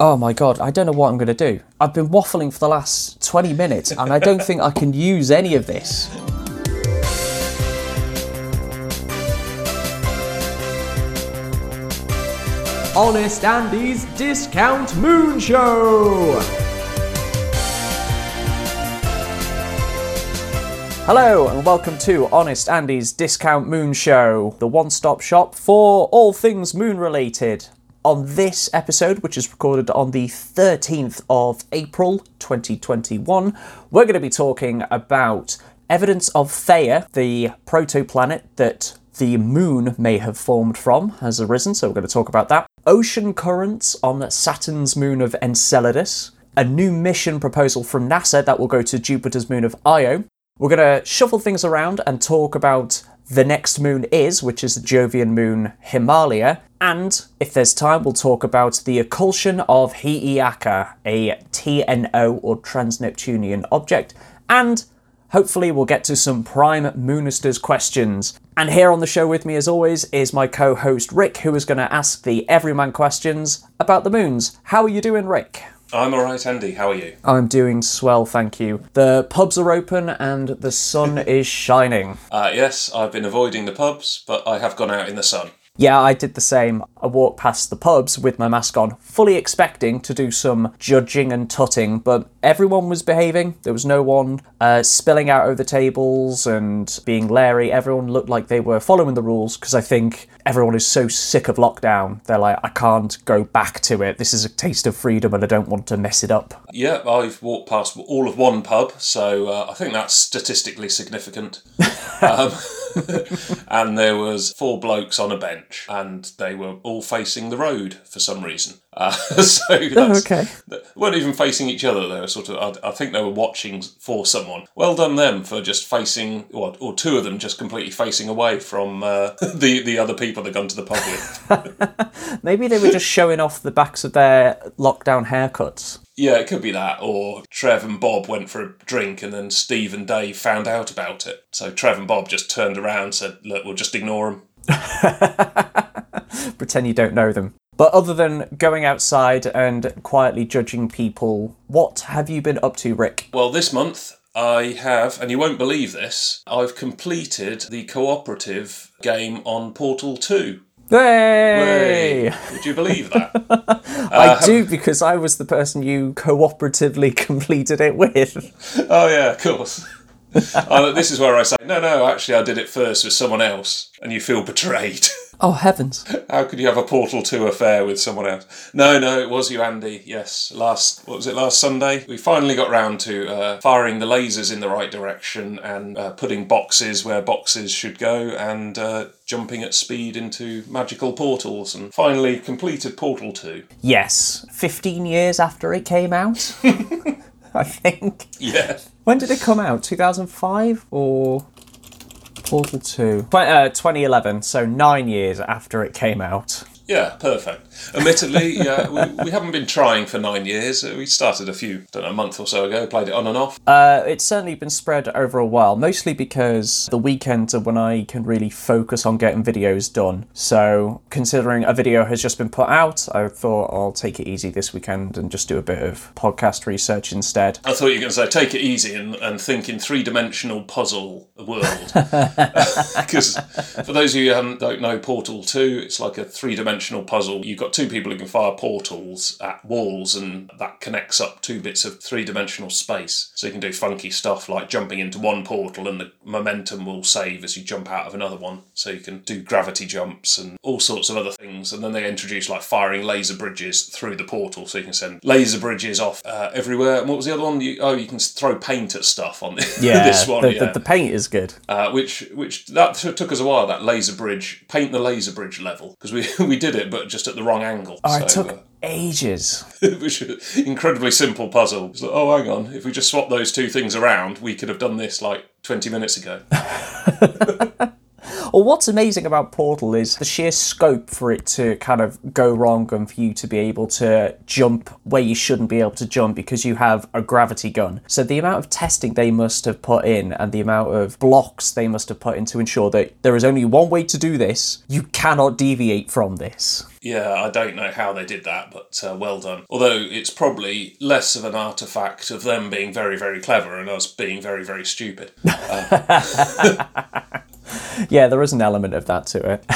Oh my god, I don't know what I'm going to do. I've been waffling for the last 20 minutes and I don't think I can use any of this. Honest Andy's Discount Moon Show! Hello and welcome to Honest Andy's Discount Moon Show, the one stop shop for all things moon related. On this episode, which is recorded on the 13th of April 2021, we're going to be talking about evidence of Theia, the protoplanet that the moon may have formed from, has arisen, so we're going to talk about that. Ocean currents on Saturn's moon of Enceladus, a new mission proposal from NASA that will go to Jupiter's moon of Io. We're going to shuffle things around and talk about the next moon is, which is the Jovian moon Himalia. And if there's time, we'll talk about the occlusion of Hi'iaka, a TNO or trans Neptunian object. And hopefully, we'll get to some prime Moonisters questions. And here on the show with me, as always, is my co host Rick, who is going to ask the everyman questions about the moons. How are you doing, Rick? I'm alright, Andy. How are you? I'm doing swell, thank you. The pubs are open and the sun is shining. Uh, yes, I've been avoiding the pubs, but I have gone out in the sun. Yeah, I did the same. I walked past the pubs with my mask on, fully expecting to do some judging and tutting, but everyone was behaving. There was no one uh, spilling out over the tables and being leery. Everyone looked like they were following the rules because I think everyone is so sick of lockdown. They're like, I can't go back to it. This is a taste of freedom and I don't want to mess it up. Yeah, I've walked past all of one pub, so uh, I think that's statistically significant. um, and there was four blokes on a bench, and they were all facing the road for some reason. Uh, so that's, okay. they weren't even facing each other. They were sort of, I, I think they were watching for someone. Well done them for just facing, or, or two of them just completely facing away from uh, the the other people they'd gone to the pub with. Maybe they were just showing off the backs of their lockdown haircuts. Yeah, it could be that. Or Trev and Bob went for a drink and then Steve and Dave found out about it. So Trev and Bob just turned around and said, Look, we'll just ignore them. Pretend you don't know them. But other than going outside and quietly judging people, what have you been up to, Rick? Well, this month I have, and you won't believe this, I've completed the cooperative game on Portal 2. Hey! Would you believe that? I uh, do because I was the person you cooperatively completed it with. oh, yeah, of course. Uh, this is where I say, no, no, actually, I did it first with someone else, and you feel betrayed. Oh heavens! How could you have a Portal 2 affair with someone else? No, no, it was you, Andy. Yes, last, what was it, last Sunday? We finally got round to uh, firing the lasers in the right direction and uh, putting boxes where boxes should go and uh, jumping at speed into magical portals and finally completed Portal 2. Yes, fifteen years after it came out. I think. Yeah. When did it come out? Two thousand five or Portal Two? Tw- uh, 2011. So nine years after it came out. Yeah, perfect. Admittedly, yeah, we, we haven't been trying for nine years. We started a few, don't know, a month or so ago, played it on and off. Uh, it's certainly been spread over a while, mostly because the weekends are when I can really focus on getting videos done. So, considering a video has just been put out, I thought I'll take it easy this weekend and just do a bit of podcast research instead. I thought you were going to say, take it easy and, and think in three dimensional puzzle world. Because for those of you who don't know Portal 2, it's like a three dimensional puzzle. You've got two people who can fire portals at walls, and that connects up two bits of three dimensional space. So you can do funky stuff like jumping into one portal, and the momentum will save as you jump out of another one. So you can do gravity jumps and all sorts of other things. And then they introduce like firing laser bridges through the portal, so you can send laser bridges off uh, everywhere. And what was the other one? You, oh, you can throw paint at stuff on this one. the, yeah the, the paint is good. uh, which which that took us a while. That laser bridge, paint the laser bridge level because we we did it, but just at the wrong angle. Oh, it took uh, ages. it was an incredibly simple puzzle. It's like, oh, hang on, if we just swap those two things around, we could have done this like twenty minutes ago. Well, what's amazing about Portal is the sheer scope for it to kind of go wrong and for you to be able to jump where you shouldn't be able to jump because you have a gravity gun. So the amount of testing they must have put in and the amount of blocks they must have put in to ensure that there is only one way to do this, you cannot deviate from this. Yeah, I don't know how they did that, but uh, well done. Although it's probably less of an artifact of them being very, very clever and us being very, very stupid. Yeah, there is an element of that to it.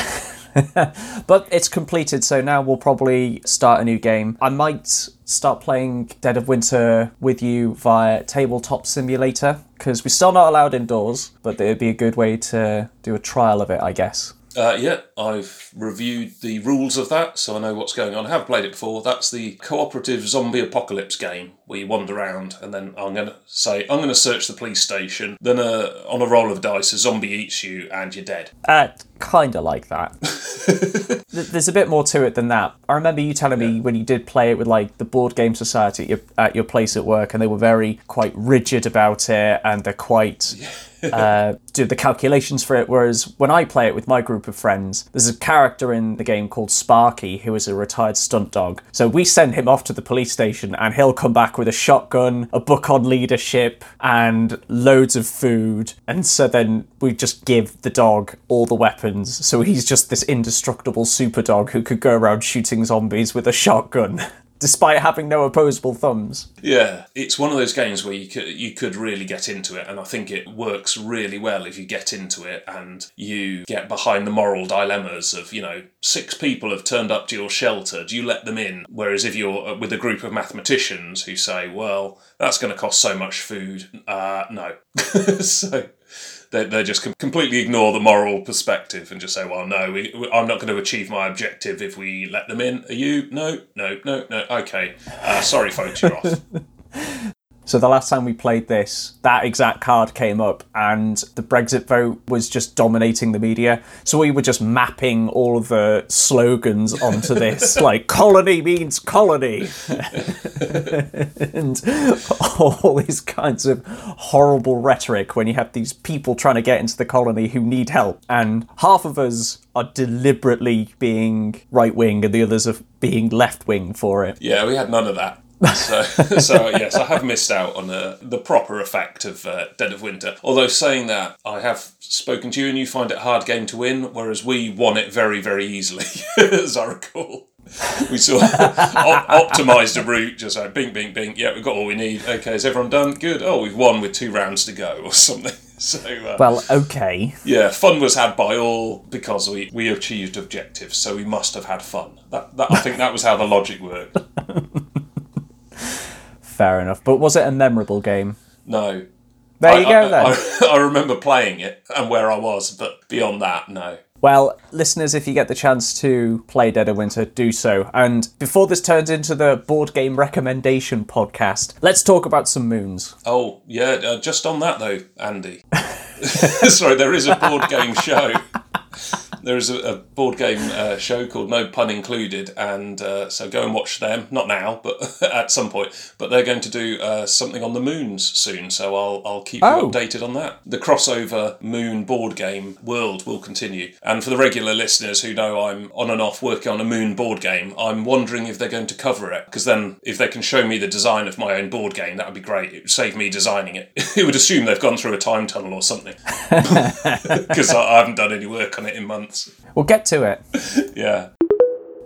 but it's completed, so now we'll probably start a new game. I might start playing Dead of Winter with you via Tabletop Simulator because we're still not allowed indoors, but it would be a good way to do a trial of it, I guess. Uh, yeah, I've reviewed the rules of that, so I know what's going on. I have played it before. That's the cooperative zombie apocalypse game where you wander around, and then I'm going to say, I'm going to search the police station. Then, uh, on a roll of dice, a zombie eats you, and you're dead. Uh, kind of like that. There's a bit more to it than that. I remember you telling me when you did play it with like the board game society at your, at your place at work, and they were very quite rigid about it, and they're quite uh, do the calculations for it. Whereas when I play it with my group of friends, there's a character in the game called Sparky who is a retired stunt dog. So we send him off to the police station, and he'll come back with a shotgun, a book on leadership, and loads of food. And so then we just give the dog all the weapons. So he's just this indestructible super dog who could go around shooting zombies with a shotgun. Despite having no opposable thumbs. Yeah, it's one of those games where you could you could really get into it, and I think it works really well if you get into it and you get behind the moral dilemmas of you know six people have turned up to your shelter. Do you let them in? Whereas if you're uh, with a group of mathematicians who say, well, that's going to cost so much food, uh, no. so they, they just com- completely ignore the moral perspective and just say, well, no, we- I'm not going to achieve my objective if we let them in. Are you? No, no, no, no. Okay. Uh, sorry, folks, you're off. So the last time we played this, that exact card came up and the Brexit vote was just dominating the media. So we were just mapping all of the slogans onto this, like colony means colony. and all these kinds of horrible rhetoric when you have these people trying to get into the colony who need help. And half of us are deliberately being right wing and the others are being left wing for it. Yeah, we had none of that. So, so yes, I have missed out on uh, the proper effect of uh, Dead of Winter. Although saying that, I have spoken to you, and you find it a hard game to win, whereas we won it very, very easily, as I recall. We sort of op- optimised a route, just like bing, bing, bing. Yeah, we've got all we need. Okay, is everyone done? Good. Oh, we've won with two rounds to go, or something. So, uh, Well, okay. yeah, fun was had by all because we, we achieved objectives, so we must have had fun. That, that I think that was how the logic worked. Fair enough. But was it a memorable game? No, There I, you go I, then. I, I remember playing it and where I was, but beyond that, no. Well, listeners, if you get the chance to play Dead of Winter, do so. And before this turns into the board game recommendation podcast, let's talk about some moons. Oh, yeah, uh, just on that though, Andy. Sorry, there is a board game show. There is a, a board game uh, show called No Pun Included, and uh, so go and watch them. Not now, but at some point. But they're going to do uh, something on the moons soon, so I'll I'll keep you Oh. updated on that. The crossover moon board game world will continue, and for the regular listeners who know I'm on and off working on a moon board game, I'm wondering if they're going to cover it because then if they can show me the design of my own board game, that would be great. It would save me designing it. it would assume they've gone through a time tunnel or something because I, I haven't done any work on it in months. We'll get to it. Yeah.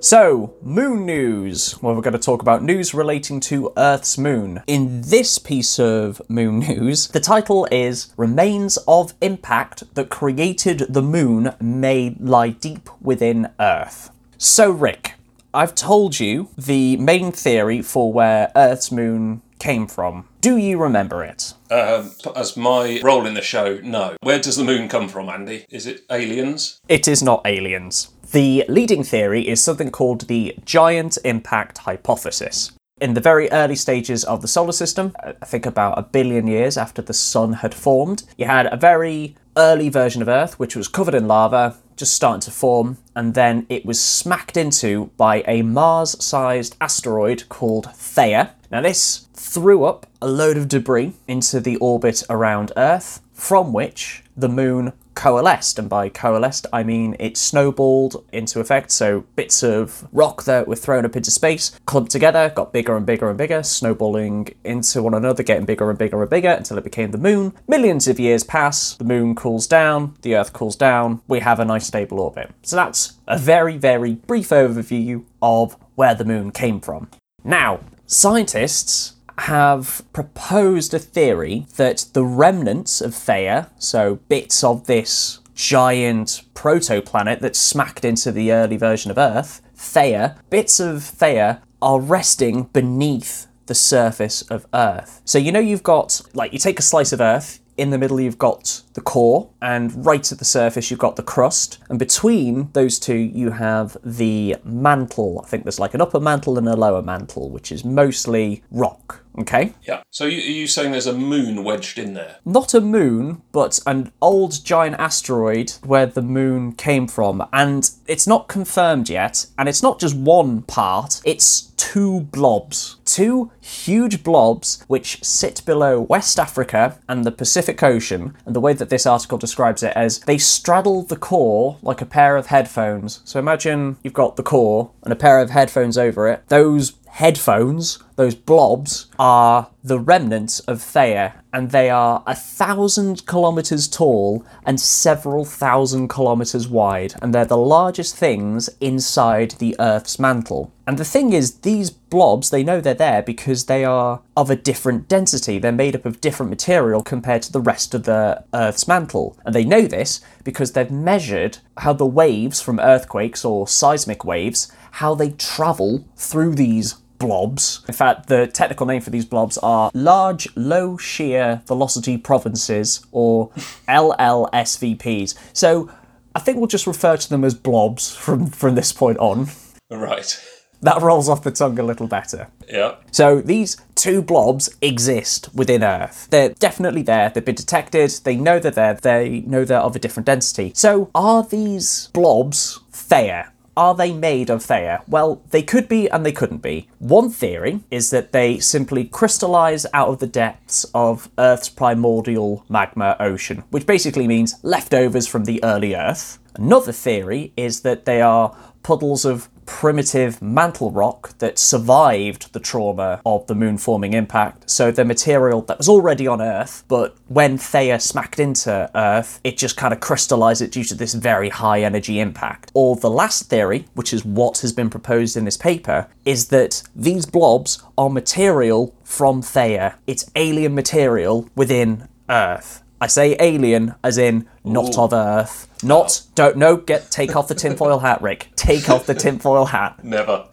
So, moon news. Well, we're going to talk about news relating to Earth's moon. In this piece of moon news, the title is Remains of Impact That Created the Moon May Lie Deep Within Earth. So, Rick, I've told you the main theory for where Earth's moon came from. Do you remember it? Um, as my role in the show, no. Where does the moon come from, Andy? Is it aliens? It is not aliens. The leading theory is something called the giant impact hypothesis. In the very early stages of the solar system, I think about a billion years after the sun had formed, you had a very early version of Earth which was covered in lava, just starting to form, and then it was smacked into by a Mars sized asteroid called Theia. Now, this threw up a load of debris into the orbit around Earth, from which the moon coalesced, and by coalesced I mean it snowballed into effect. So bits of rock that were thrown up into space clumped together, got bigger and bigger and bigger, snowballing into one another, getting bigger and bigger and bigger until it became the moon. Millions of years pass, the moon cools down, the Earth cools down, we have a nice stable orbit. So that's a very, very brief overview of where the moon came from. Now, scientists have proposed a theory that the remnants of Theia, so bits of this giant protoplanet that smacked into the early version of Earth, Theia, bits of Theia are resting beneath the surface of Earth. So you know you've got like you take a slice of Earth, in the middle you've got the core and right at the surface you've got the crust. And between those two you have the mantle. I think there's like an upper mantle and a lower mantle which is mostly rock okay? Yeah. So you, are you saying there's a moon wedged in there? not a moon but an old giant asteroid where the moon came from. And it's not confirmed yet and it's not just one part it's two blobs. Two huge blobs which sit below west africa and the pacific ocean and the way that this article describes it as they straddle the core like a pair of headphones. So imagine you've got the core and a pair of headphones over it. Those headphones, those blobs, are the remnants of Theia, and they are a thousand kilometers tall and several thousand kilometers wide, and they're the largest things inside the Earth's mantle. And the thing is, these blobs, they know they're there because they are of a different density. They're made up of different material compared to the rest of the Earth's mantle. And they know this because they've measured how the waves from earthquakes or seismic waves, how they travel through these blobs. In fact, the technical name for these blobs are large low shear velocity provinces or LLSVPs. So I think we'll just refer to them as blobs from, from this point on. Right. That rolls off the tongue a little better. Yeah. So these two blobs exist within Earth. They're definitely there. They've been detected. They know they're there. They know they're of a different density. So are these blobs Theia? Are they made of Theia? Well, they could be and they couldn't be. One theory is that they simply crystallize out of the depths of Earth's primordial magma ocean, which basically means leftovers from the early Earth. Another theory is that they are puddles of primitive mantle rock that survived the trauma of the moon forming impact. So the material that was already on Earth, but when Theia smacked into Earth, it just kind of crystallized it due to this very high energy impact. Or the last theory, which is what has been proposed in this paper, is that these blobs are material from Theia. It's alien material within Earth. I say alien as in not of Earth. Not don't no get take off the tinfoil hat, Rick. Take off the tinfoil hat. Never.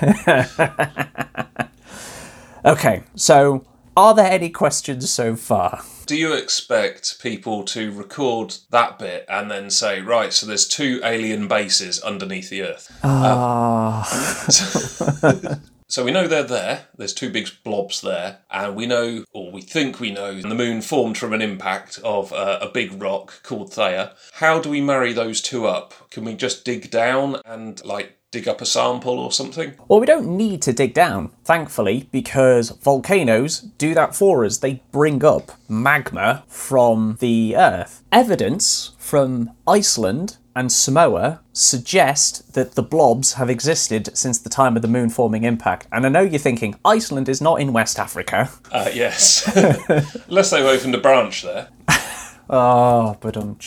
Okay, so are there any questions so far? Do you expect people to record that bit and then say, right, so there's two alien bases underneath the Earth? Ah, So we know they're there. There's two big blobs there, and we know, or we think we know, the moon formed from an impact of uh, a big rock called Theia. How do we marry those two up? Can we just dig down and like dig up a sample or something? well, we don't need to dig down, thankfully, because volcanoes do that for us. They bring up magma from the Earth. Evidence from Iceland and Samoa suggest that the blobs have existed since the time of the moon forming impact. And I know you're thinking, Iceland is not in West Africa. Uh, yes, unless they've opened a branch there. Oh, but um,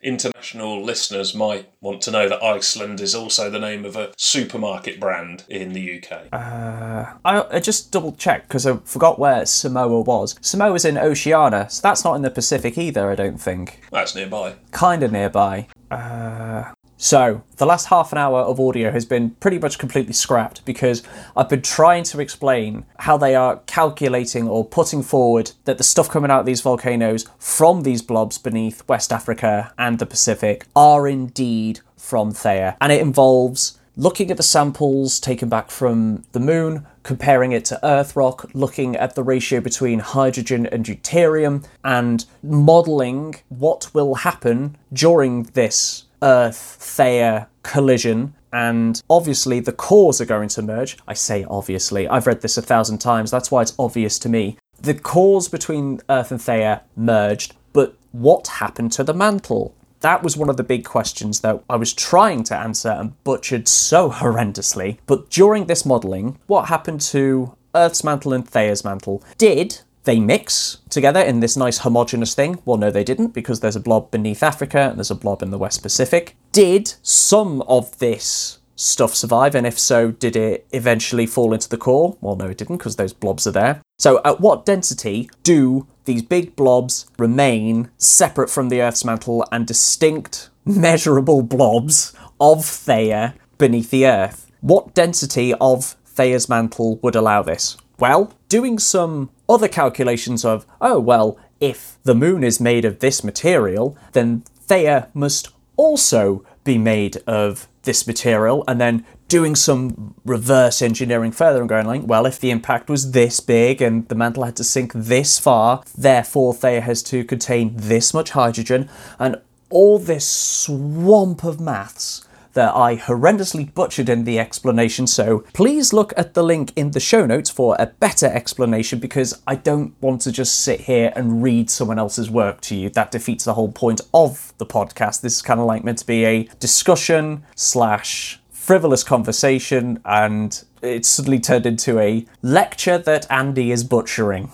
international listeners might want to know that Iceland is also the name of a supermarket brand in the UK. I, I just double checked because I forgot where Samoa was. Samoa's in Oceania, so that's not in the Pacific either, I don't think. That's nearby. Kind of nearby. Uh, so, the last half an hour of audio has been pretty much completely scrapped because I've been trying to explain how they are calculating or putting forward that the stuff coming out of these volcanoes from these blobs beneath West Africa and the Pacific are indeed from Theia. And it involves looking at the samples taken back from the moon, comparing it to Earth rock, looking at the ratio between hydrogen and deuterium, and modelling what will happen during this Earth Theia collision. And obviously, the cores are going to merge. I say obviously, I've read this a thousand times, that's why it's obvious to me. The cores between Earth and Theia merged, but what happened to the mantle? That was one of the big questions that I was trying to answer and butchered so horrendously. But during this modelling, what happened to Earth's mantle and Theia's mantle? Did they mix together in this nice homogeneous thing? Well, no, they didn't, because there's a blob beneath Africa and there's a blob in the West Pacific. Did some of this stuff survive? And if so, did it eventually fall into the core? Well, no, it didn't, because those blobs are there. So, at what density do these big blobs remain separate from the Earth's mantle and distinct, measurable blobs of Theia beneath the Earth? What density of Theia's mantle would allow this? Well, doing some other calculations of, oh, well, if the moon is made of this material, then Theia must also be made of this material, and then doing some reverse engineering further and going like, well, if the impact was this big and the mantle had to sink this far, therefore Theia has to contain this much hydrogen, and all this swamp of maths that I horrendously butchered in the explanation, so please look at the link in the show notes for a better explanation because I don't want to just sit here and read someone else's work to you. That defeats the whole point of the podcast. This is kind of like meant to be a discussion slash frivolous conversation, and it's suddenly turned into a lecture that Andy is butchering.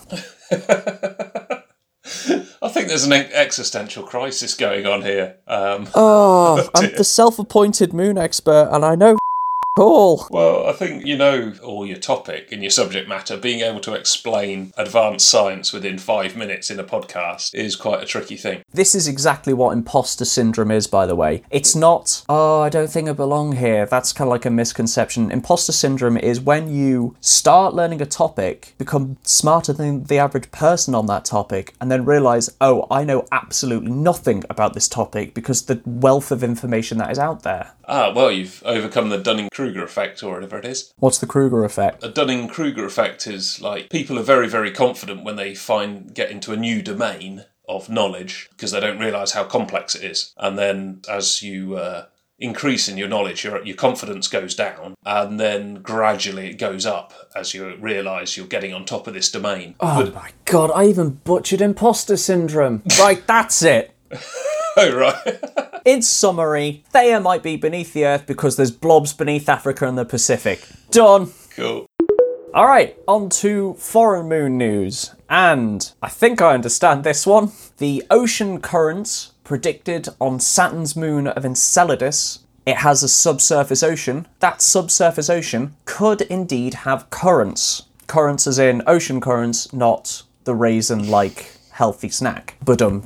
I think there's an existential crisis going on here. Um, Oh, I'm the self appointed moon expert, and I know all. well, I think you know all your topic and your subject matter. Being able to explain advanced science within five minutes in a podcast is quite a tricky thing. This is exactly what imposter syndrome is, by the way. It's not, oh, I don't think I belong here. That's kind of like a misconception. Imposter syndrome is when you start learning a topic, become smarter than the average person on that topic, and then realize, oh, I know absolutely nothing about this topic because the wealth of information that is out there. Ah, well, you've overcome the Dunning Kruger effect, or whatever it is. What's the Kruger effect? A Dunning Kruger effect is like people are very, very confident when they find get into a new domain of knowledge because they don't realize how complex it is. And then as you uh, increase in your knowledge, your, your confidence goes down, and then gradually it goes up as you realize you're getting on top of this domain. Oh my god, I even butchered imposter syndrome. right, that's it. Oh, right. In summary, Theia might be beneath the Earth because there's blobs beneath Africa and the Pacific. Done. cool. All right, on to foreign moon news. And I think I understand this one. The ocean currents predicted on Saturn's moon of Enceladus. It has a subsurface ocean. That subsurface ocean could indeed have currents. Currents as in ocean currents, not the raisin like healthy snack. Um.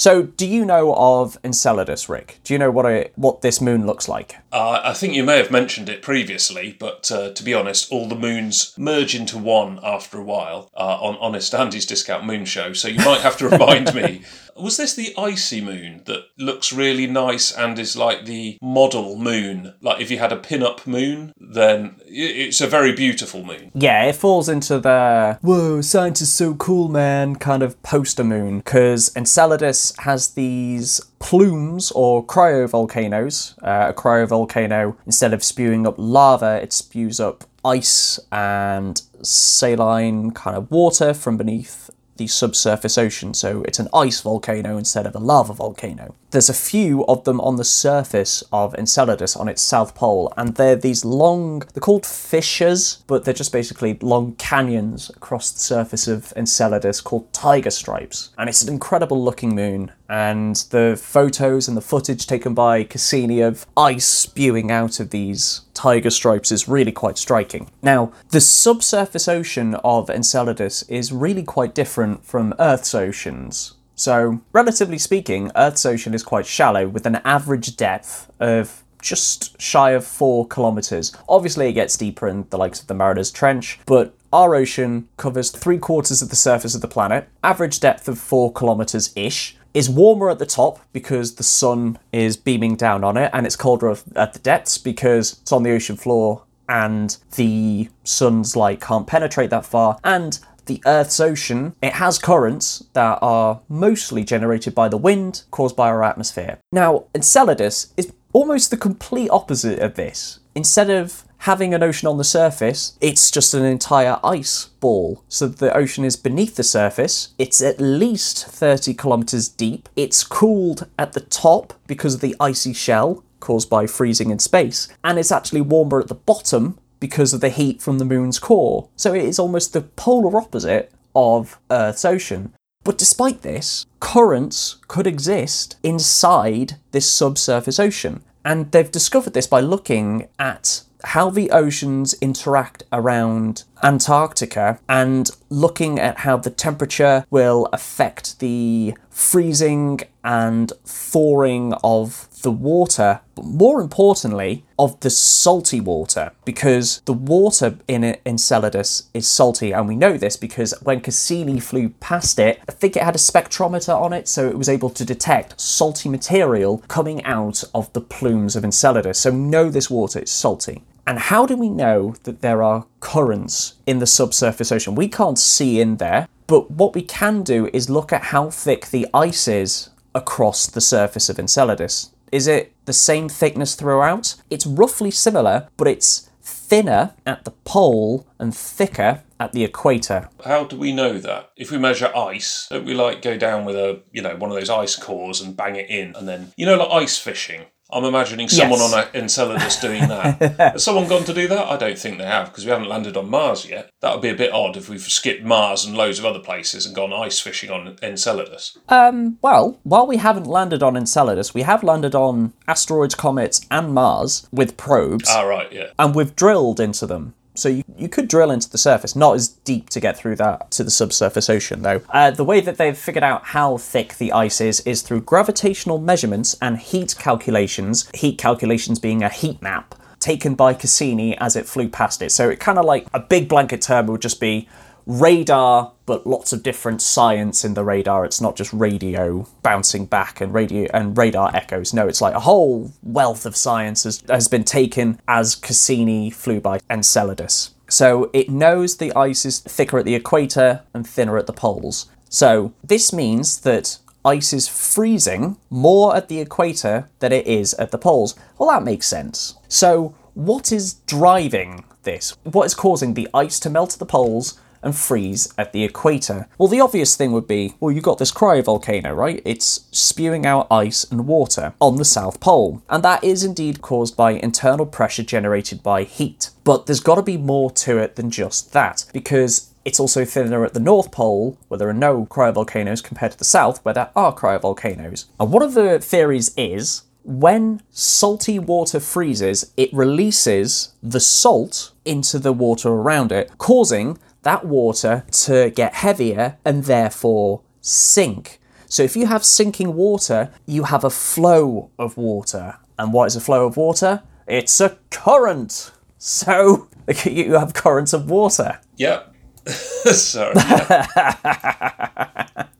So, do you know of Enceladus, Rick? Do you know what a, what this moon looks like? Uh, I think you may have mentioned it previously, but uh, to be honest, all the moons merge into one after a while uh, on Honest Andy's Discount Moon Show, so you might have to remind me. Was this the icy moon that looks really nice and is like the model moon? Like if you had a pin-up moon, then it's a very beautiful moon. Yeah, it falls into the whoa, science is so cool, man kind of poster moon because Enceladus has these plumes or cryovolcanoes. Uh, a cryovolcano, instead of spewing up lava, it spews up ice and saline kind of water from beneath the subsurface ocean, so it's an ice volcano instead of a lava volcano. There's a few of them on the surface of Enceladus on its south pole, and they're these long, they're called fissures, but they're just basically long canyons across the surface of Enceladus called tiger stripes. And it's an incredible looking moon, and the photos and the footage taken by Cassini of ice spewing out of these tiger stripes is really quite striking. Now, the subsurface ocean of Enceladus is really quite different from Earth's oceans. So, relatively speaking, Earth's ocean is quite shallow with an average depth of just shy of four kilometres. Obviously, it gets deeper in the likes of the Mariner's Trench, but our ocean covers three quarters of the surface of the planet, average depth of four kilometres ish, is warmer at the top because the sun is beaming down on it, and it's colder at the depths because it's on the ocean floor and the sun's light can't penetrate that far, and the Earth's ocean, it has currents that are mostly generated by the wind caused by our atmosphere. Now, Enceladus is almost the complete opposite of this. Instead of having an ocean on the surface, it's just an entire ice ball. So the ocean is beneath the surface. It's at least 30 kilometers deep. It's cooled at the top because of the icy shell caused by freezing in space. And it's actually warmer at the bottom because of the heat from the moon's core. So it is almost the polar opposite of Earth's ocean. But despite this, currents could exist inside this subsurface ocean. And they've discovered this by looking at how the oceans interact around Antarctica and looking at how the temperature will affect the freezing and thawing of the water, but more importantly, of the salty water, because the water in Enceladus is salty, and we know this because when Cassini flew past it, I think it had a spectrometer on it, so it was able to detect salty material coming out of the plumes of Enceladus. So, know this water is salty. And how do we know that there are currents in the subsurface ocean? We can't see in there, but what we can do is look at how thick the ice is across the surface of Enceladus. Is it the same thickness throughout? It's roughly similar, but it's thinner at the pole and thicker at the equator. How do we know that? If we measure ice, don't we like go down with a, you know, one of those ice cores and bang it in and then, you know, like ice fishing? I'm imagining someone Yes. on Enceladus doing that. Has someone gone to do that? I don't think they have because we haven't landed on Mars yet. That would be a bit odd if we've skipped Mars and loads of other places and gone ice fishing on Enceladus. Um, well, while we haven't landed on Enceladus, we have landed on asteroids, comets, and Mars with probes, Ah, right, yeah. and we've drilled into them. So you, you could drill into the surface, not as deep to get through that to the subsurface ocean, though. Uh, the way that they've figured out how thick the ice is is through gravitational measurements and heat calculations. Heat calculations being a heat map taken by Cassini as it flew past it. So it kind of like a big blanket term would just be radar, but lots of different science in the radar. It's not just radio bouncing back and radio and radar echoes. No, it's like a whole wealth of science has, has been taken as Cassini flew by Enceladus. So it knows the ice is thicker at the equator and thinner at the poles. So this means that ice is freezing more at the equator than it is at the poles. Well, that makes sense. So, what is driving this? What is causing the ice to melt at the poles and freeze at the equator? Well, the obvious thing would be well, you've got this cryovolcano, right? It's spewing out ice and water on the South Pole. And that is indeed caused by internal pressure generated by heat. But there's got to be more to it than just that, because it's also thinner at the North Pole, where there are no cryovolcanoes, compared to the South, where there are cryovolcanoes. And one of the theories is when salty water freezes, it releases the salt into the water around it, causing that water to get heavier and therefore sink. So if you have sinking water, you have a flow of water. And what is a flow of water? It's a current. So you have currents of water. Yep. Sorry.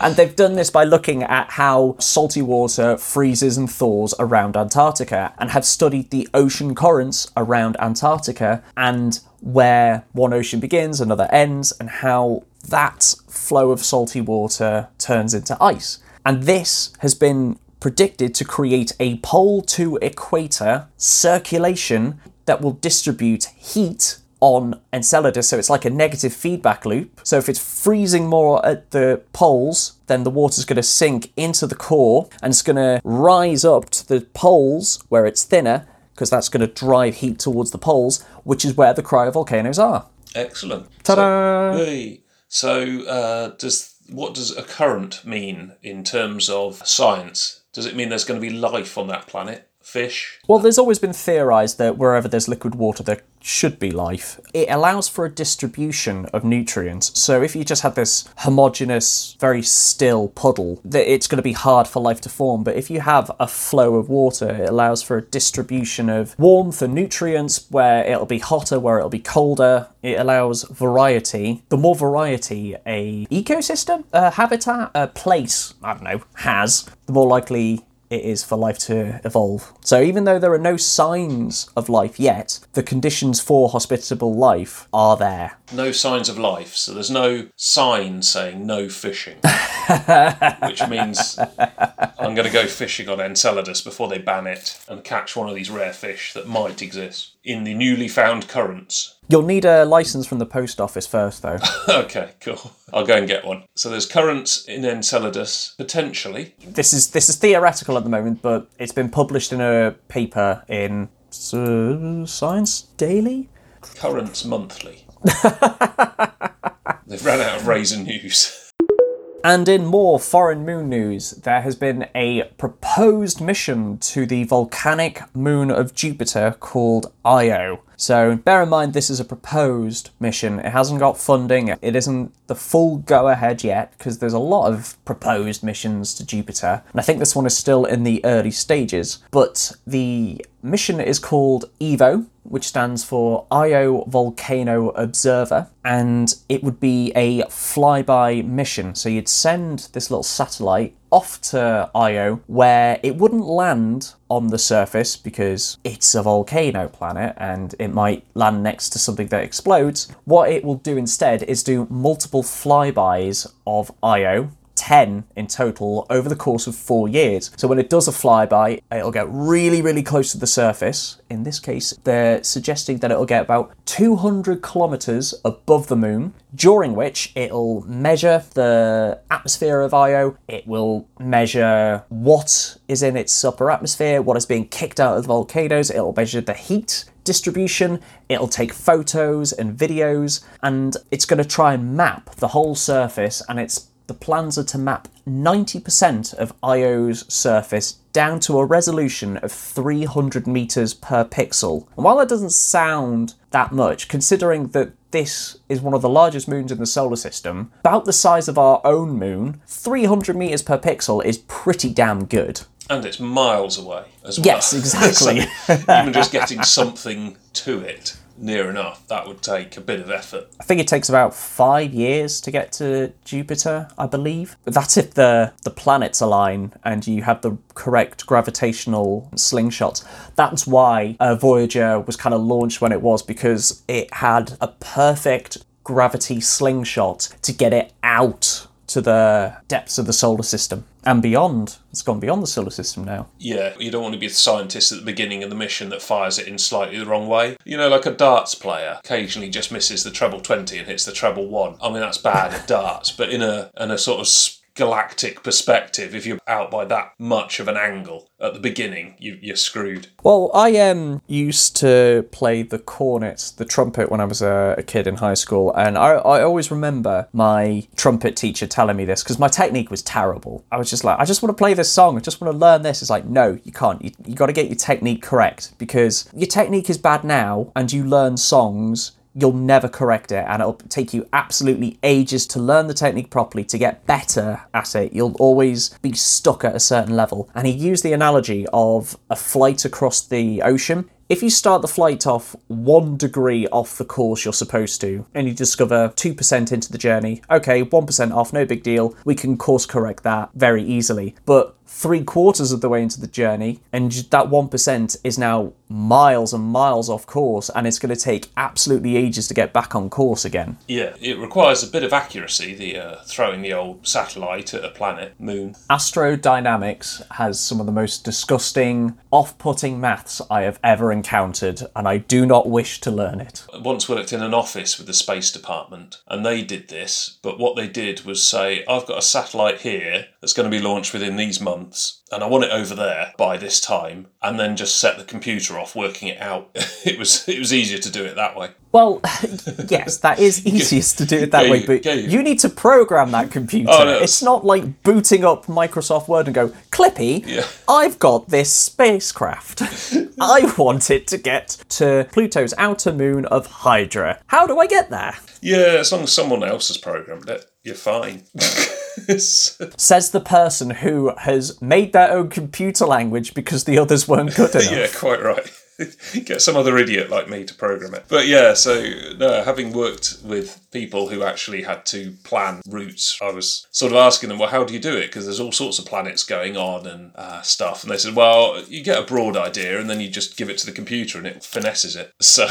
And they've done this by looking at how salty water freezes and thaws around Antarctica and have studied the ocean currents around Antarctica and where one ocean begins, another ends, and how that flow of salty water turns into ice. And this has been predicted to create a pole to equator circulation that will distribute heat on Enceladus, so it's like a negative feedback loop. So if it's freezing more at the poles, then the water's going to sink into the core and it's going to rise up to the poles where it's thinner, because that's going to drive heat towards the poles, which is where the cryovolcanoes are. Excellent. Ta-da! So, hey, so uh, does what does a current mean in terms of science? Does it mean there's going to be life on that planet? Fish? Well, there's always been theorized that wherever there's liquid water, there should be life. It allows for a distribution of nutrients. So if you just had this homogeneous, very still puddle, that it's going to be hard for life to form. But if you have a flow of water, it allows for a distribution of warmth and nutrients where it'll be hotter, where it'll be colder. It allows variety. The more variety a ecosystem, a habitat, a place, I don't know, has, the more likely it is for life to evolve. So even though there are no signs of life yet, the conditions for hospitable life are there. No signs of life, so there's no sign saying no fishing. Which means I'm going to go fishing on Enceladus before they ban it and catch one of these rare fish that might exist. In the newly found currents. You'll need a license from the post office first, though. Okay, cool. I'll go and get one. So there's currents in Enceladus, potentially. this is this is theoretical at the moment, but it's been published in a paper in uh, Science Daily. Currents monthly. They've ran out of raisin news. And in more foreign moon news, there has been a proposed mission to the volcanic moon of Jupiter called Io. So bear in mind, this is a proposed mission. It hasn't got funding. It isn't the full go ahead yet because there's a lot of proposed missions to Jupiter. And I think this one is still in the early stages. But the mission is called EVO, which stands for Io Volcano Observer, and it would be a flyby mission. So you'd send this little satellite off to Io where it wouldn't land on the surface because it's a volcano planet and it might land next to something that explodes. What it will do instead is do multiple flybys of Io 10 in total over the course of four years. So when it does a flyby, it'll get really, really close to the surface. In this case, they're suggesting that it'll get about 200 kilometers above the moon, during which it'll measure the atmosphere of Io, it will measure what is in its upper atmosphere, what is being kicked out of the volcanoes, it'll measure the heat distribution, it'll take photos and videos, and it's going to try and map the whole surface and it's the plans are to map 90% of Io's surface down to a resolution of 300 meters per pixel. And while that doesn't sound that much, considering that this is one of the largest moons in the solar system, about the size of our own moon, 300 meters per pixel is pretty damn good. And it's miles away as well. Yes, exactly. So even just getting something to it near enough, that would take a bit of effort. I think it takes about five years to get to Jupiter, I believe. That's if the, the planets align and you have the correct gravitational slingshots. That's why uh, Voyager was kind of launched when it was, because it had a perfect gravity slingshot to get it out to the depths of the solar system and beyond. It's gone beyond the solar system now. Yeah, you don't want to be the scientist at the beginning of the mission that fires it in slightly the wrong way. You know, like a darts player occasionally just misses the treble 20 and hits the treble 1. I mean, that's bad at darts, but in a in a sort of galactic perspective, if you're out by that much of an angle at the beginning, you, you're screwed. Well, I um, used to play the cornet, the trumpet, when I was a, a kid in high school, and I, I always remember my trumpet teacher telling me this because my technique was terrible. I was just like, I just want to play this song, I just want to learn this. It's like, no, you can't. You, you got to get your technique correct because your technique is bad now, and you learn songs you'll never correct it and it'll take you absolutely ages to learn the technique properly to get better at it. You'll always be stuck at a certain level. And he used the analogy of a flight across the ocean. If you start the flight off one degree off the course you're supposed to, and you discover 2% into the journey, okay, 1% off, no big deal, we can course correct that very easily. But three quarters of the way into the journey, and that 1% is now miles and miles off course, and it's going to take absolutely ages to get back on course again. Yeah, it requires a bit of accuracy, the uh, throwing the old satellite at a planet, moon. Astrodynamics has some of the most disgusting, off putting maths I have ever encountered, and I do not wish to learn it. I once worked in an office with the space department, and they did this, but what they did was say, I've got a satellite here that's going to be launched within these months months and I want it over there by this time, and then just set the computer off working it out. it was it was easier to do it that way. Well, yes, that is easiest to do it that way, you- but you- you need to program that computer. Oh, no, it's- It's not like booting up Microsoft Word and go, Clippy, Yeah. I've got this spacecraft. I want it to get to Pluto's outer moon of Hydra. How do I get there? Yeah, as long as someone else has programmed it, you're fine. Says the person who has made their own computer language because the others weren't good enough. yeah, quite right. Get some other idiot like me to program it. But yeah, so no, having worked with people who actually had to plan routes, I was sort of asking them, well, how do you do it? Because there's all sorts of planets going on and uh, stuff. And they said, well, you get a broad idea and then you just give it to the computer and it finesses it. So,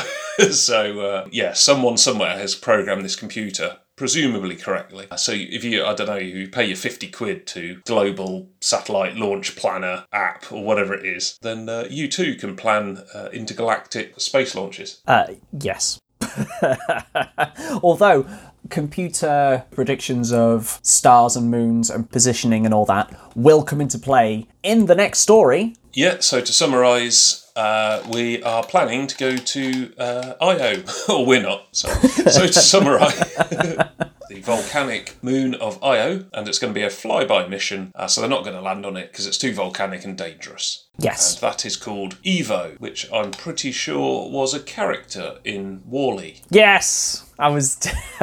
so uh, yeah, someone somewhere has programmed this computer presumably correctly. So if you, I don't know, you pay your 50 quid to Global Satellite Launch Planner app or whatever it is, then uh, you too can plan uh, intergalactic space launches. Uh, yes. Although computer predictions of stars and moons and positioning and all that will come into play in the next story. Yeah, so to summarise, uh, we are planning to go to uh, Io, or we're not. So, so to summarise, the volcanic moon of Io, and it's going to be a flyby mission. Uh, so they're not going to land on it because it's too volcanic and dangerous. Yes. And that is called Evo, which I'm pretty sure was a character in WALL-E. Yes! I was.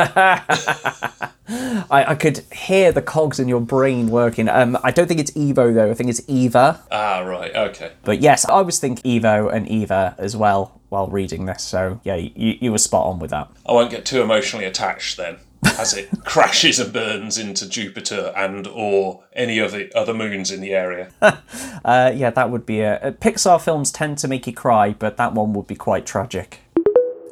I, I could hear the cogs in your brain working. Um, I don't think it's Evo though. I think it's Eva. Ah, right. Okay. But yes, I was thinking Evo and Eva as well while reading this. So yeah, you, you were spot on with that. I won't get too emotionally attached then. As it crashes and burns into Jupiter and or any of the other moons in the area. Uh, yeah, that would be a, Pixar films tend to make you cry, but that one would be quite tragic.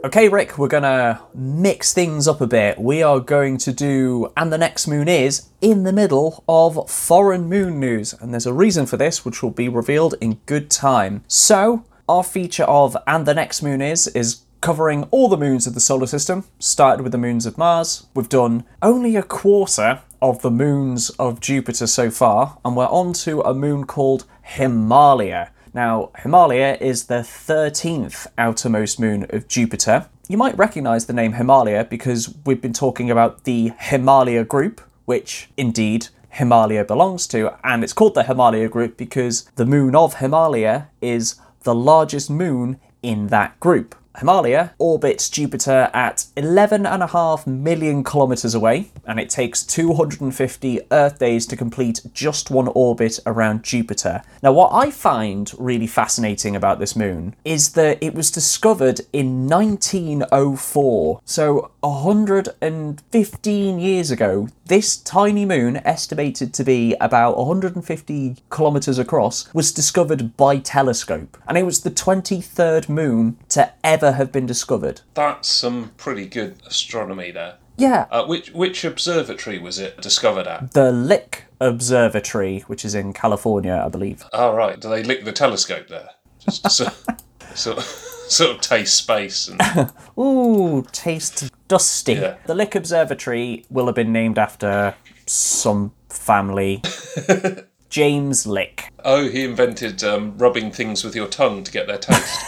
Okay, Rick, we're gonna mix things up a bit. We are going to do And the Next Moon Is in the middle of foreign moon news, and there's a reason for this, which will be revealed in good time. So, our feature of And the Next Moon Is is covering all the moons of the solar system, started with the moons of Mars. We've done only a quarter of the moons of Jupiter so far, and we're on to a moon called Himalia. Now, Himalia is the 13th outermost moon of Jupiter. You might recognize the name Himalia because we've been talking about the Himalia group, which indeed Himalia belongs to, and it's called the Himalia group because the moon of Himalia is the largest moon in that group. Himalia orbits Jupiter at 11.5 million kilometres away, and it takes 250 Earth days to complete just one orbit around Jupiter. Now, what I find really fascinating about this moon is that it was discovered in 1904, so 115 years ago. This tiny moon, estimated to be about 150 kilometres across, was discovered by telescope, and it was the 23rd moon to ever have been discovered. That's some pretty good astronomy there. Yeah. Uh, which which observatory was it discovered at? The Lick Observatory, which is in California, I believe. Oh right, do they lick the telescope there? Just sort, sort, of, sort of taste space and Ooh, taste dusty. Yeah. The Lick Observatory will have been named after some family. James Lick. oh, he invented um, rubbing things with your tongue to get their taste.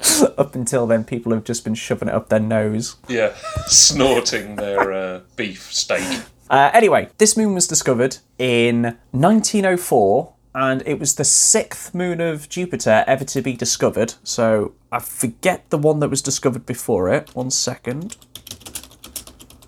Up until then, people have just been shoving it up their nose. yeah, snorting their uh, beef steak. Uh, anyway, this moon was discovered in 1904, and it was the sixth moon of Jupiter ever to be discovered. So I forget the one that was discovered before it. One second.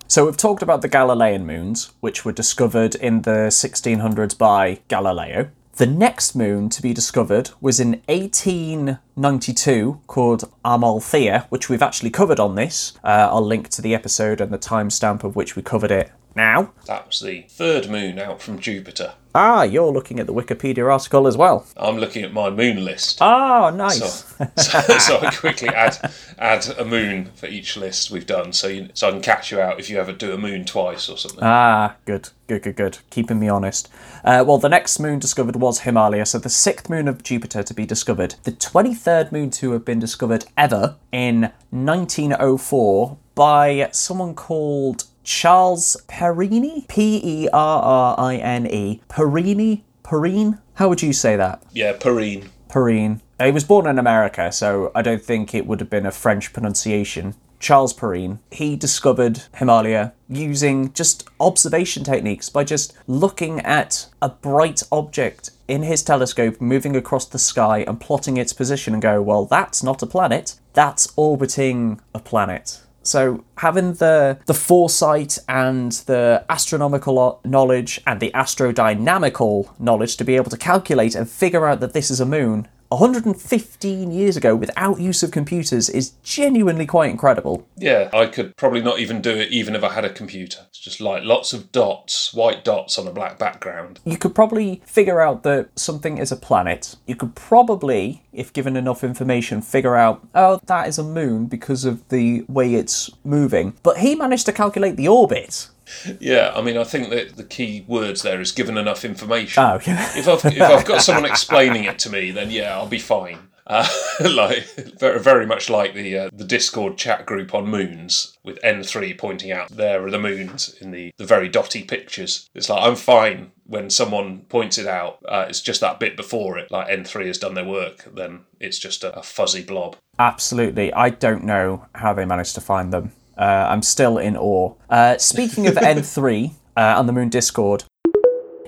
So we've talked about the Galilean moons, which were discovered in the 1600s by Galileo. The next moon to be discovered was in 1892 called Amalthea, which we've actually covered on this. Uh, I'll link to the episode and the timestamp of which we covered it now. That was the third moon out from Jupiter. Ah, you're looking at the Wikipedia article as well. I'm looking at my moon list. Ah, nice. So, so, so I quickly add add a moon for each list we've done, so you, so I can catch you out if you ever do a moon twice or something. Ah, good, good, good, good. Keeping me honest. Uh, well, the next moon discovered was Himalia, so the sixth moon of Jupiter to be discovered. The 23rd moon to have been discovered ever in 1904 by someone called Charles Perini? P E R R I N E. Perini? Perrine? How would you say that? yeah, Perrine. Perrine. He was born in America, so I don't think it would have been a French pronunciation. Charles Perrine. He discovered Himalia using just observation techniques by just looking at a bright object in his telescope moving across the sky and plotting its position and go, well, that's not a planet, that's orbiting a planet. So having the the foresight and the astronomical knowledge and the astrodynamical knowledge to be able to calculate and figure out that this is a moon 115 years ago without use of computers is genuinely quite incredible. Yeah, I could probably not even do it even if I had a computer. It's just like lots of dots, white dots on a black background. You could probably figure out that something is a planet. You could probably, if given enough information, figure out, oh, that is a moon because of the way it's moving. But he managed to calculate the orbit. Yeah, I mean, I think that the key words there is given enough information. Oh, yeah. if I've if I've got someone explaining it to me, then yeah, I'll be fine. Uh, like very, very much like the uh, the Discord chat group on moons with N three pointing out there are the moons in the the very dotty pictures. It's like I'm fine when someone points it out. Uh, it's just that bit before it, like N three has done their work. Then it's just a, a fuzzy blob. Absolutely. I don't know how they managed to find them. Uh, I'm still in awe. Uh, speaking of N3 uh, on the Moon Discord,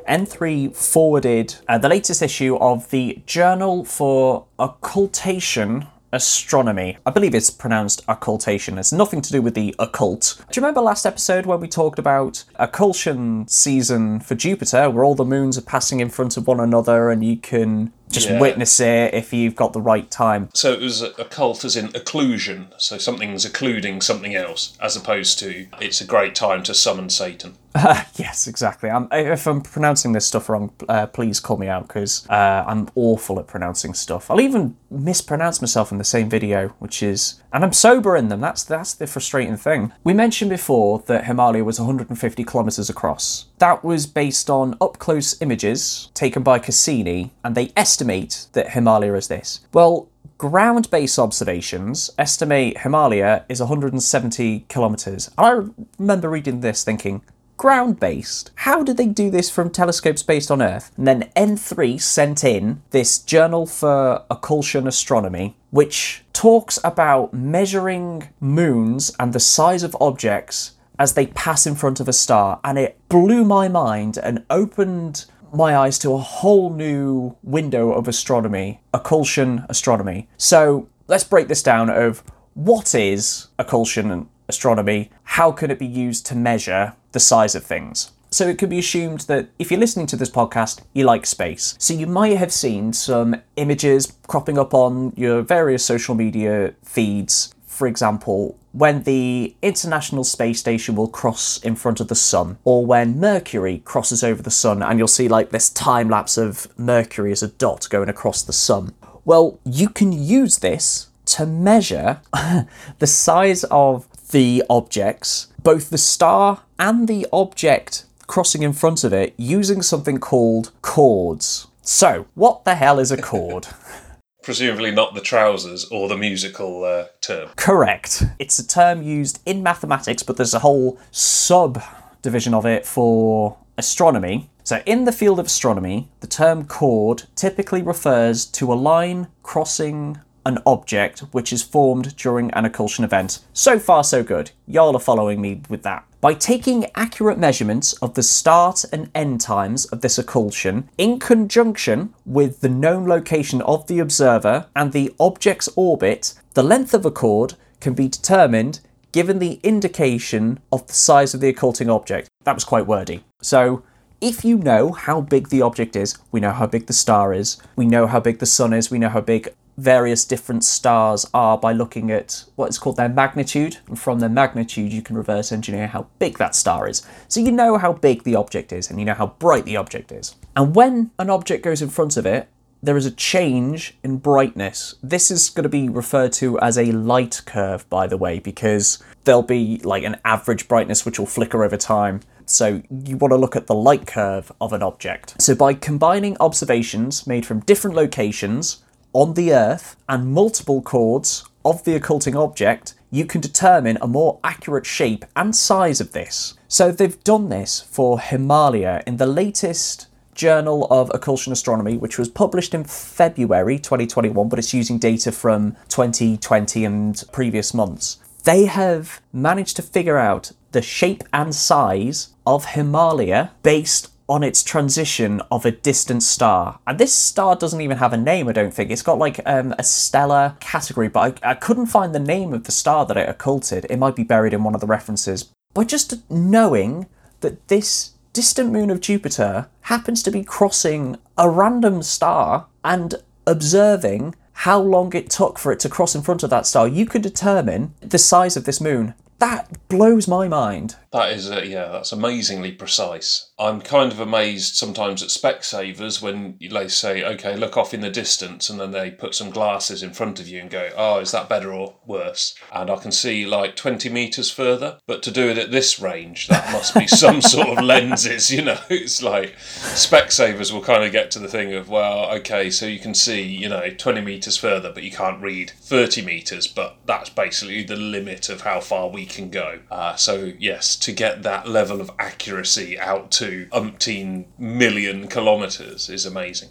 N3 forwarded uh, the latest issue of the Journal for Occultation Astronomy. I believe it's pronounced occultation. It's nothing to do with the occult. Do you remember last episode when we talked about occultation season for Jupiter, where all the moons are passing in front of one another and you can just Yeah. witness it if you've got the right time? So it was occult as in occlusion. So something's occluding something else, as opposed to it's a great time to summon Satan. Yes, exactly. I'm, if I'm pronouncing this stuff wrong, uh, please call me out because uh, I'm awful at pronouncing stuff. I'll even mispronounce myself in the same video, which is, and I'm sober in them. That's that's the frustrating thing. We mentioned before that Himalia was 150 kilometers across. That was based on up close images taken by Cassini, and they estimate that Himalia is this. Well. Ground based observations estimate Himalia is 170 kilometers. And I remember reading this thinking, ground based. How did they do this from telescopes based on Earth? And then N3 sent in this Journal for Occultation Astronomy, which talks about measuring moons and the size of objects as they pass in front of a star. And it blew my mind and opened my eyes to a whole new window of astronomy, occultion astronomy. So let's break this down of what is occultation astronomy, how can it be used to measure the size of things. So it could be assumed that if you're listening to this podcast, you like space. So you might have seen some images cropping up on your various social media feeds. For example, when the International Space Station will cross in front of the sun, or when Mercury crosses over the sun, and you'll see like this time lapse of Mercury as a dot going across the sun. Well, you can use this to measure the size of the objects, both the star and the object crossing in front of it, using something called chords. So, what the hell is a chord? Presumably not the trousers or the musical uh, term. Correct. It's a term used in mathematics, but there's a whole sub division of it for astronomy. So, in the field of astronomy, the term chord typically refers to a line crossing an object which is formed during an occultation event. So far, so good. Y'all are following me with that. By taking accurate measurements of the start and end times of this occultation in conjunction with the known location of the observer and the object's orbit, the length of a chord can be determined given the indication of the size of the occulting object. That was quite wordy. So, if you know how big the object is, we know how big the star is, we know how big the sun is, we know how big various different stars are by looking at what is called their magnitude. And from their magnitude, you can reverse engineer how big that star is. So you know how big the object is and you know how bright the object is. And when an object goes in front of it, there is a change in brightness. This is going to be referred to as a light curve, by the way, because there'll be like an average brightness which will flicker over time. So you want to look at the light curve of an object. So by combining observations made from different locations on the Earth and multiple chords of the occulting object, you can determine a more accurate shape and size of this. So they've done this for Himalia in the latest Journal of Occultation Astronomy, which was published in February 2021, but it's using data from 2020 and previous months. They have managed to figure out the shape and size of Himalia based on its transition of a distant star. And this star doesn't even have a name, I don't think. It's got like um, a stellar category, but I, I couldn't find the name of the star that it occulted. It might be buried in one of the references. But just knowing that this distant moon of Jupiter happens to be crossing a random star and observing how long it took for it to cross in front of that star, you could determine the size of this moon. That blows my mind. That is, uh, yeah, that's amazingly precise. I'm kind of amazed sometimes at Specsavers when they say, okay, look off in the distance, and then they put some glasses in front of you and go, oh, is that better or worse? And I can see like 20 metres further. But to do it at this range, that must be some sort of lenses, you know? It's like Specsavers will kind of get to the thing of, well, okay, so you can see, you know, 20 metres further, but you can't read 30 metres, but that's basically the limit of how far we can go. Uh, so, yes, to get that level of accuracy out to umpteen million kilometres is amazing.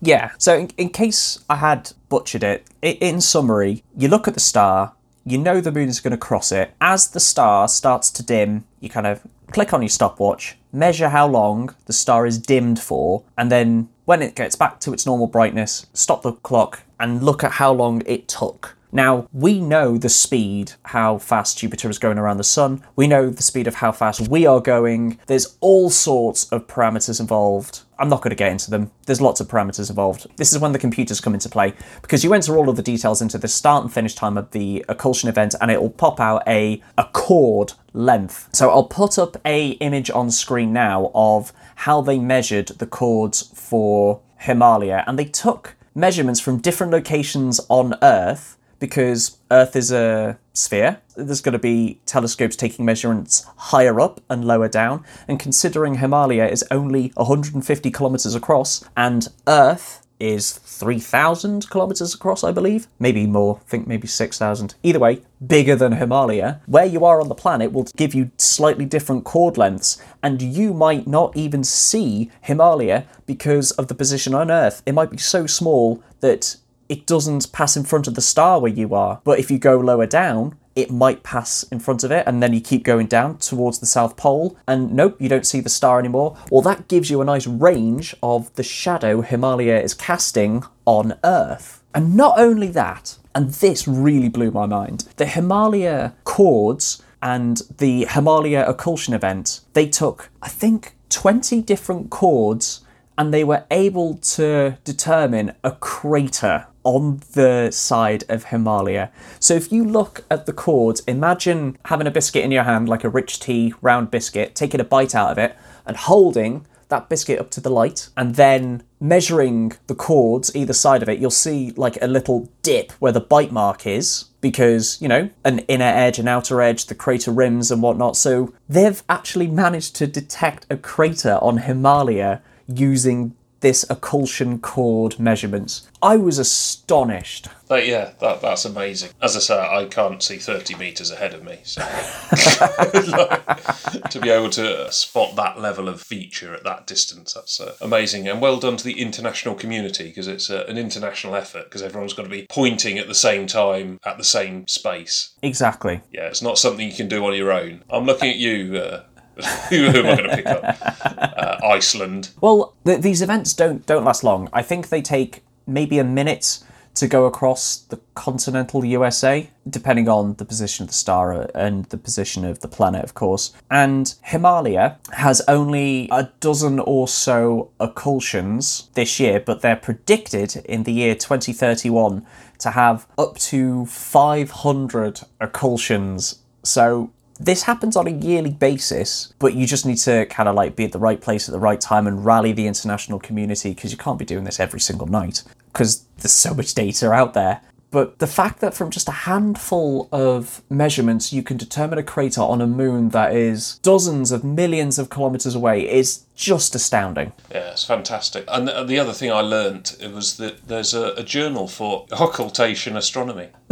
Yeah, so in, in case I had butchered it, in summary, you look at the star, you know the moon is going to cross it. As the star starts to dim, you kind of click on your stopwatch, measure how long the star is dimmed for, and then when it gets back to its normal brightness, stop the clock and look at how long it took. Now, we know the speed, how fast Jupiter is going around the sun. We know the speed of how fast we are going. There's all sorts of parameters involved. I'm not going to get into them. There's lots of parameters involved. This is when the computers come into play because you enter all of the details into the start and finish time of the occultation event and it will pop out a, a chord length. So I'll put up a image on screen now of how they measured the chords for Himalia and they took measurements from different locations on Earth because Earth is a sphere. There's going to be telescopes taking measurements higher up and lower down. And considering Himalia is only 150 kilometers across and Earth is 3,000 kilometers across, I believe, maybe more, I think maybe 6,000. Either way, bigger than Himalia. Where you are on the planet will give you slightly different chord lengths, and you might not even see Himalia because of the position on Earth. It might be so small that it doesn't pass in front of the star where you are. But if you go lower down, it might pass in front of it, and then you keep going down towards the South Pole, and nope, you don't see the star anymore. Well, that gives you a nice range of the shadow Himalia is casting on Earth. And not only that, and this really blew my mind, the Himalia chords and the Himalia occultation event, they took, I think, 20 different chords and they were able to determine a crater on the side of Himalia. So if you look at the chords, imagine having a biscuit in your hand, like a rich tea round biscuit, taking a bite out of it, and holding that biscuit up to the light, and then measuring the chords either side of it, you'll see like a little dip where the bite mark is. Because, you know, an inner edge, an outer edge, the crater rims and whatnot. So they've actually managed to detect a crater on Himalia using this occultation chord measurements. I was astonished. But yeah, that, that's amazing. As I say, I can't see 30 metres ahead of me. So like, to be able to spot that level of feature at that distance, that's uh, amazing. And well done to the international community because it's uh, an international effort because everyone's got to be pointing at the same time at the same space. Exactly. Yeah, it's not something you can do on your own. I'm looking at you. Uh, who am I going to pick up? Uh, Iceland. Well, th- these events don't don't last long. I think they take maybe a minute to go across the continental USA, depending on the position of the star and the position of the planet, of course. And Himalia has only a dozen or so occultions this year, but they're predicted in the year 2031 to have up to 500 occultions. So this happens on a yearly basis, but you just need to kind of like be at the right place at the right time and rally the international community because you can't be doing this every single night because there's so much data out there. But the fact that from just a handful of measurements you can determine a crater on a moon that is dozens of millions of kilometers away is just astounding. Yeah, it's fantastic. And the, the other thing I learnt it was that there's a, a journal for occultation astronomy.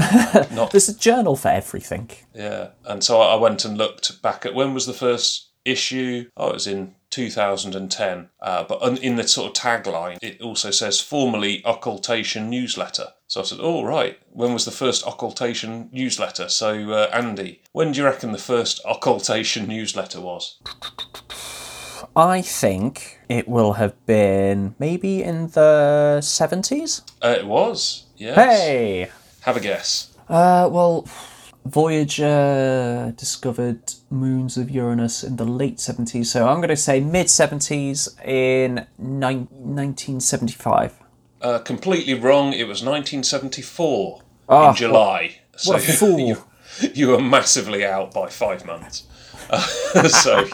Not there's a journal for everything. Yeah, and so I went and looked back at when was the first issue? Oh, it was in 2010. Uh, but in the sort of tagline, it also says formerly occultation newsletter. So I said, "Oh right, when was the first occultation newsletter?" So uh, Andy, when do you reckon the first occultation newsletter was? I think it will have been maybe in the seventies. Uh, it was. Yes. Hey. Have a guess. Uh, well, Voyager discovered moons of Uranus in the late 70s, so I'm going to say mid 70s in ni- 1975. Uh, completely wrong. It was 1974 Ah, in July. what a fool. You, you were massively out by five months. Uh, so,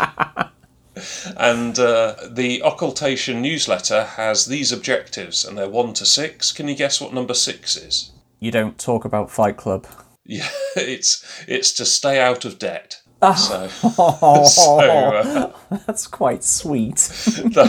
and uh, the occultation newsletter has these objectives, and they're one to six. Can you guess what number six is? You don't talk about Fight Club. Yeah, it's it's to stay out of debt. Ah. So, so, uh, That's quite sweet. so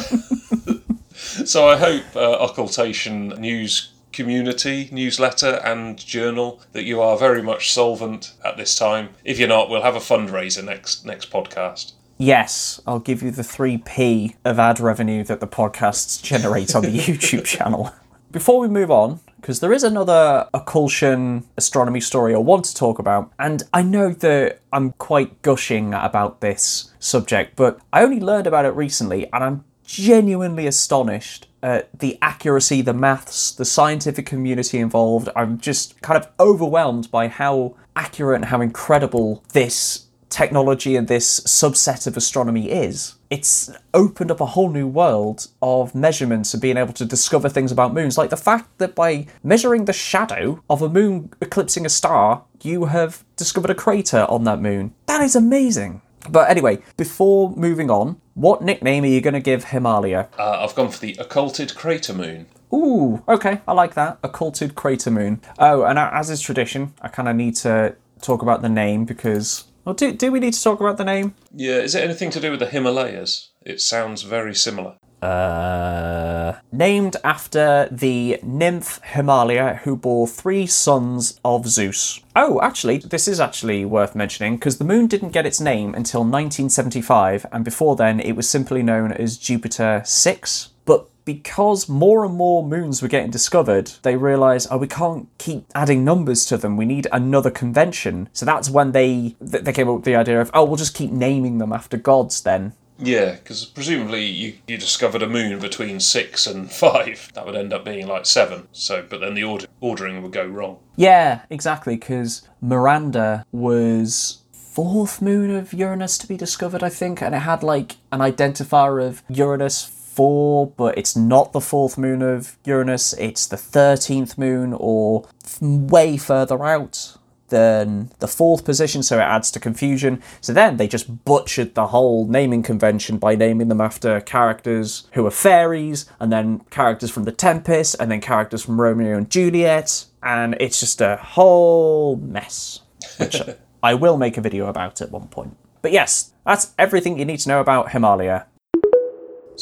I hope uh, occultation news community newsletter and journal that you are very much solvent at this time. If you're not, we'll have a fundraiser next next podcast. Yes, I'll give you the 3p of ad revenue that the podcasts generate on the YouTube channel. Before we move on, because there is another occultion astronomy story I want to talk about, and I know that I'm quite gushing about this subject, but I only learned about it recently, and I'm genuinely astonished at the accuracy, the maths, the scientific community involved. I'm just kind of overwhelmed by how accurate and how incredible this technology and this subset of astronomy is. It's opened up a whole new world of measurements and being able to discover things about moons. Like the fact that by measuring the shadow of a moon eclipsing a star, you have discovered a crater on that moon. That is amazing. But anyway, before moving on, what nickname are you going to give Himalia? Uh, I've gone for the occulted crater moon. Ooh, okay, I like that. Occulted crater moon. Oh, and as is tradition, I kind of need to talk about the name because. Well, do, do we need to talk about the name? Yeah, is it anything to do with the Himalayas? It sounds very similar. Uh, named after the nymph Himalia, who bore three sons of Zeus. Oh, actually, this is actually worth mentioning because the moon didn't get its name until 1975, and before then it was simply known as Jupiter 6. But because more and more moons were getting discovered, they realised, oh, we can't keep adding numbers to them. We need another convention. So that's when they th- they came up with the idea of, oh, we'll just keep naming them after gods then. Yeah, because presumably you, you discovered a moon between six and five. That would end up being like seven. So, but then the order, ordering would go wrong. Yeah, exactly, because Miranda was fourth moon of Uranus to be discovered, I think, and it had like an identifier of Uranus 4, but it's not the fourth moon of Uranus, it's the 13th moon or way further out than the fourth position, so it adds to confusion. So then they just butchered the whole naming convention by naming them after characters who are fairies, and then characters from The Tempest, and then characters from Romeo and Juliet, and it's just a whole mess. Which I will make a video about at one point. But yes, that's everything you need to know about Himalia.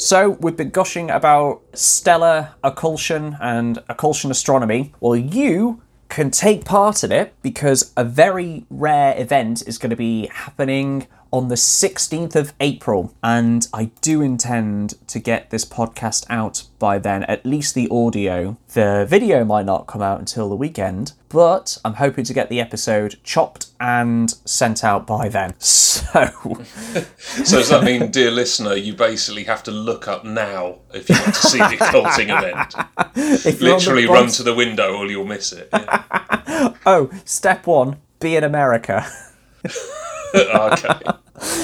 So, we've been gushing about stellar occultation and occultation astronomy. Well, you can take part in it because a very rare event is going to be happening on the 16th of April. And I do intend to get this podcast out by then, at least the audio. The video might not come out until the weekend, but I'm hoping to get the episode chopped and sent out by then. So. So does that mean, dear listener, you basically have to look up now if you want to see the occulting event? if Literally run to the window or you'll miss it. Yeah. Oh, step one be in America. okay.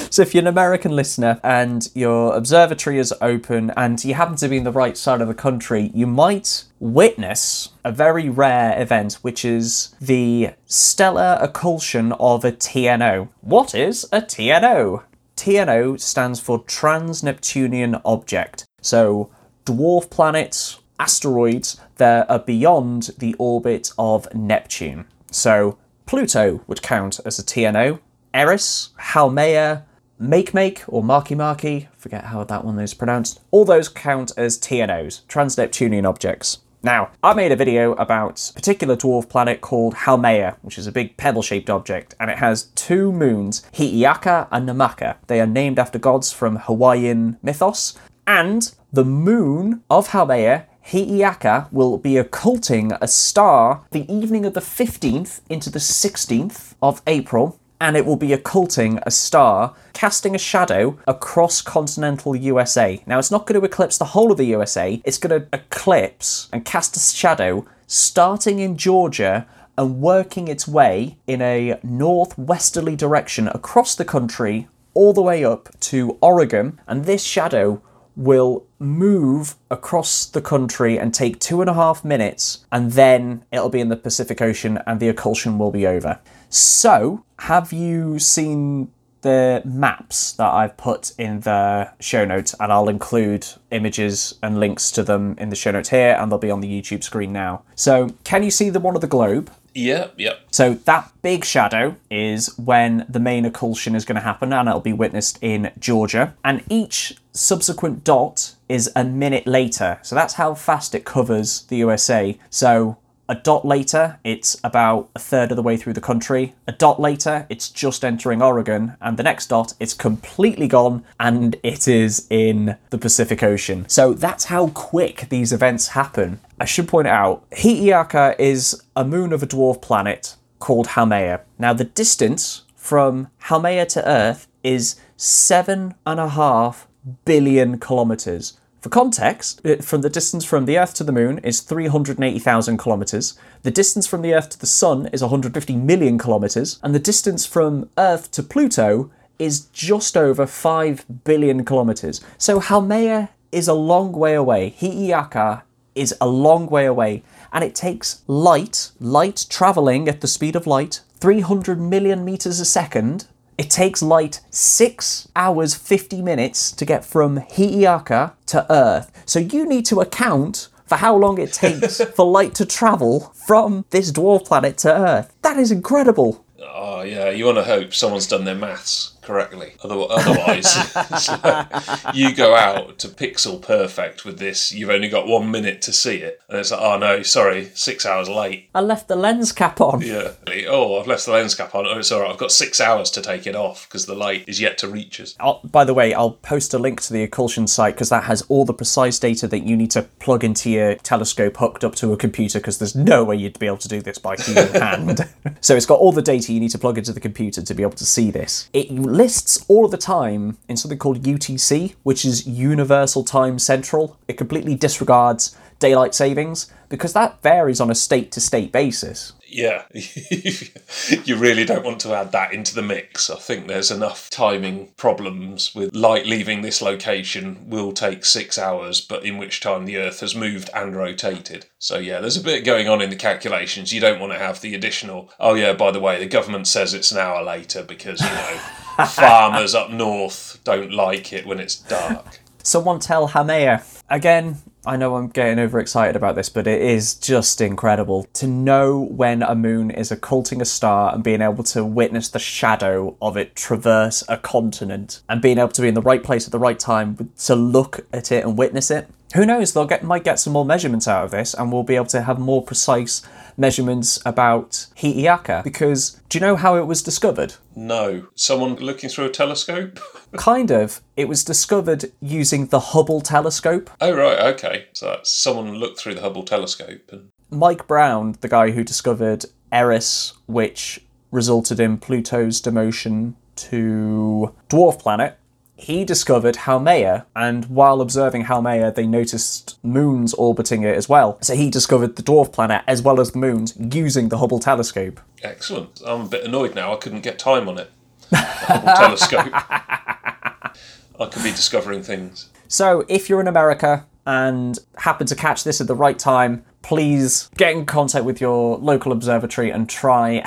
So if you're an American listener and your observatory is open and you happen to be in the right side of the country, you might witness a very rare event, which is the stellar occultation of a TNO. What is a TNO? TNO stands for Trans Neptunian Object. So dwarf planets, asteroids that are beyond the orbit of Neptune. So Pluto would count as a TNO. Eris, Haumea, Make Make or Marky Marky, forget how that one is pronounced, all those count as TNOs, trans Neptunian objects. Now, I made a video about a particular dwarf planet called Haumea, which is a big pebble shaped object, and it has two moons, Hi'iaka and Namaka. They are named after gods from Hawaiian mythos, and the moon of Haumea Hi'iaka will be occulting a star the evening of the 15th into the 16th of April, and it will be occulting a star, casting a shadow across continental USA. Now, it's not going to eclipse the whole of the USA, it's going to eclipse and cast a shadow starting in Georgia and working its way in a northwesterly direction across the country all the way up to Oregon, and this shadow will move across the country and take two and a half minutes, and then it'll be in the Pacific Ocean and the occlusion will be over. So, have you seen the maps that I've put in the show notes, and I'll include images and links to them in the show notes here, and they'll be on the YouTube screen now. So, can you see the one of the globe? Yeah, yeah. So that big shadow is when the main occlusion is going to happen, and it'll be witnessed in Georgia. And each subsequent dot is a minute later. So that's how fast it covers the USA. So a dot later, it's about a third of the way through the country. A dot later, it's just entering Oregon. And the next dot, it's completely gone and it is in the Pacific Ocean. So that's how quick these events happen. I should point out, Hi'iaka is a moon of a dwarf planet called Haumea. Now, the distance from Haumea to Earth is seven and a half billion kilometers. For context, from the distance from the Earth to the Moon is 380,000 kilometers. The distance from the Earth to the Sun is 150 million kilometers, and the distance from Earth to Pluto is just over 5 billion kilometers. So Haumea is a long way away. Hi'iaka is a long way away, and it takes light, light traveling at the speed of light, 300 million meters a second. It takes light 6 hours 50 minutes to get from Hi'iaka to Earth. So you need to account for how long it takes for light to travel from this dwarf planet to Earth. That is incredible. Oh, yeah. You want to hope someone's done their maths correctly. Otherwise, like you go out to pixel perfect with this. You've only got one minute to see it, and it's like, oh no, sorry, six hours late. I left the lens cap on. Yeah. Oh, I've left the lens cap on. Oh, it's all right. I've got six hours to take it off because the light is yet to reach us. I'll, by the way, I'll post a link to the occlusion site because that has all the precise data that you need to plug into your telescope hooked up to a computer because there's no way you'd be able to do this by human hand. so it's got all the data you need to plug into the computer to be able to see this. It lists all of the time in something called UTC, which is Universal Time Central. It completely disregards daylight savings because that varies on a state to state basis. Yeah, you really don't want to add that into the mix. I think there's enough timing problems with light leaving this location will take six hours, but in which time the Earth has moved and rotated. So, yeah, there's a bit going on in the calculations. You don't want to have the additional, oh, yeah, by the way, the government says it's an hour later because, you know, farmers up north don't like it when it's dark. Someone tell Haumea. Again, I know I'm getting overexcited about this, but it is just incredible to know when a moon is occulting a star and being able to witness the shadow of it traverse a continent and being able to be in the right place at the right time to look at it and witness it. Who knows? They'll get might get some more measurements out of this, and we'll be able to have more precise measurements about Hi'iaka. Because do you know how it was discovered? No. Someone looking through a telescope? Kind of. It was discovered using the Hubble telescope. oh, right, okay. So that's someone looked through the Hubble telescope and. Mike Brown, the guy who discovered Eris, which resulted in Pluto's demotion to dwarf planet, he discovered Haumea, and while observing Haumea, they noticed moons orbiting it as well. So he discovered the dwarf planet as well as the moons using the Hubble telescope. Excellent. I'm a bit annoyed now. I couldn't get time on it. The Hubble telescope. I could be discovering things. So if you're in America and happen to catch this at the right time, please get in contact with your local observatory and try